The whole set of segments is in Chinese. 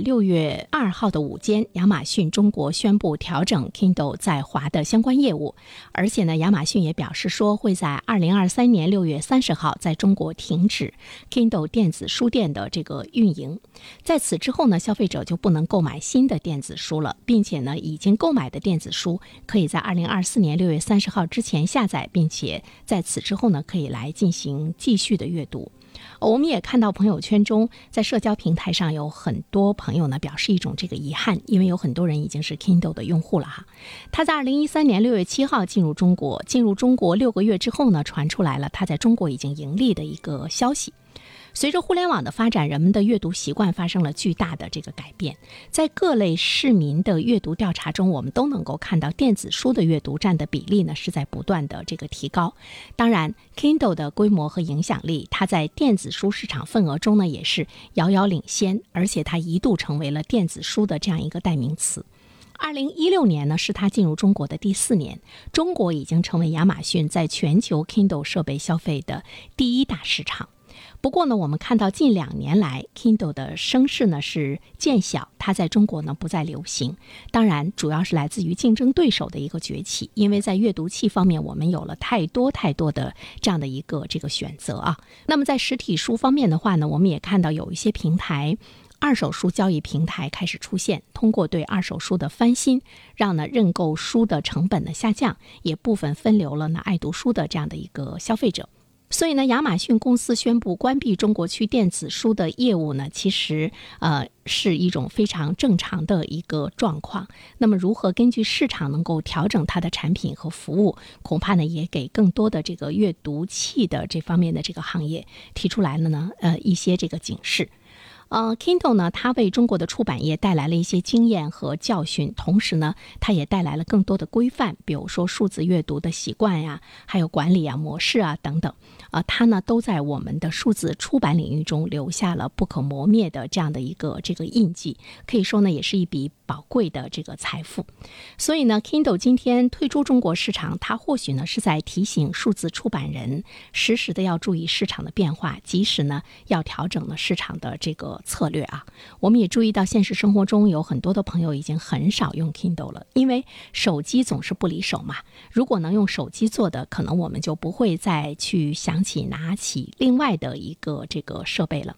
六月二号的午间，亚马逊中国宣布调整 Kindle 在华的相关业务，而且呢，亚马逊也表示说会在二零二三年六月三十号在中国停止 Kindle 电子书店的这个运营。在此之后呢，消费者就不能购买新的电子书了，并且呢，已经购买的电子书可以在二零二四年六月三十号之前下载，并且在此之后呢，可以来进行继续的阅读。我们也看到朋友圈中，在社交平台上有很多朋友呢表示一种这个遗憾，因为有很多人已经是 Kindle 的用户了哈。他在二零一三年六月七号进入中国，进入中国六个月之后呢，传出来了他在中国已经盈利的一个消息。随着互联网的发展，人们的阅读习惯发生了巨大的这个改变。在各类市民的阅读调查中，我们都能够看到电子书的阅读占的比例呢是在不断的这个提高。当然，Kindle 的规模和影响力，它在电子书市场份额中呢也是遥遥领先，而且它一度成为了电子书的这样一个代名词。二零一六年呢是它进入中国的第四年，中国已经成为亚马逊在全球 Kindle 设备消费的第一大市场。不过呢，我们看到近两年来，Kindle 的声势呢是渐小，它在中国呢不再流行。当然，主要是来自于竞争对手的一个崛起，因为在阅读器方面，我们有了太多太多的这样的一个这个选择啊。那么在实体书方面的话呢，我们也看到有一些平台，二手书交易平台开始出现，通过对二手书的翻新，让呢认购书的成本呢下降，也部分分流了呢爱读书的这样的一个消费者。所以呢，亚马逊公司宣布关闭中国区电子书的业务呢，其实呃是一种非常正常的一个状况。那么，如何根据市场能够调整它的产品和服务，恐怕呢也给更多的这个阅读器的这方面的这个行业提出来了呢呃一些这个警示。呃，Kindle 呢，它为中国的出版业带来了一些经验和教训，同时呢，它也带来了更多的规范，比如说数字阅读的习惯呀，还有管理啊、模式啊等等。啊，它呢都在我们的数字出版领域中留下了不可磨灭的这样的一个这个印记，可以说呢，也是一笔宝贵的这个财富。所以呢，Kindle 今天退出中国市场，它或许呢是在提醒数字出版人，时时的要注意市场的变化，及时呢要调整了市场的这个。策略啊，我们也注意到，现实生活中有很多的朋友已经很少用 Kindle 了，因为手机总是不离手嘛。如果能用手机做的，可能我们就不会再去想起拿起另外的一个这个设备了。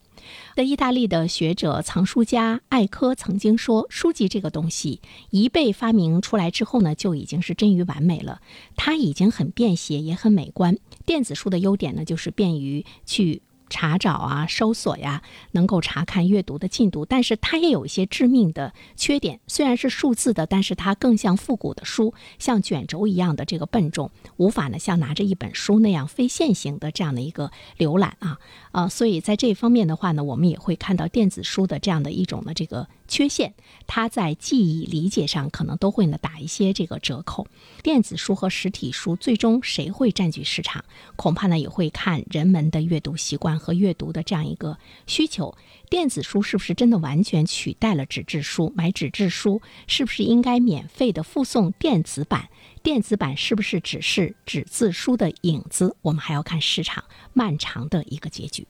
在意大利的学者藏书家艾科曾经说，书籍这个东西一被发明出来之后呢，就已经是臻于完美了。它已经很便携，也很美观。电子书的优点呢，就是便于去。查找啊，搜索呀，能够查看阅读的进度，但是它也有一些致命的缺点。虽然是数字的，但是它更像复古的书，像卷轴一样的这个笨重，无法呢像拿着一本书那样非线性的这样的一个浏览啊啊，所以在这方面的话呢，我们也会看到电子书的这样的一种的这个。缺陷，它在记忆理解上可能都会呢打一些这个折扣。电子书和实体书最终谁会占据市场，恐怕呢也会看人们的阅读习惯和阅读的这样一个需求。电子书是不是真的完全取代了纸质书？买纸质书是不是应该免费的附送电子版？电子版是不是只是纸质书的影子？我们还要看市场漫长的一个结局。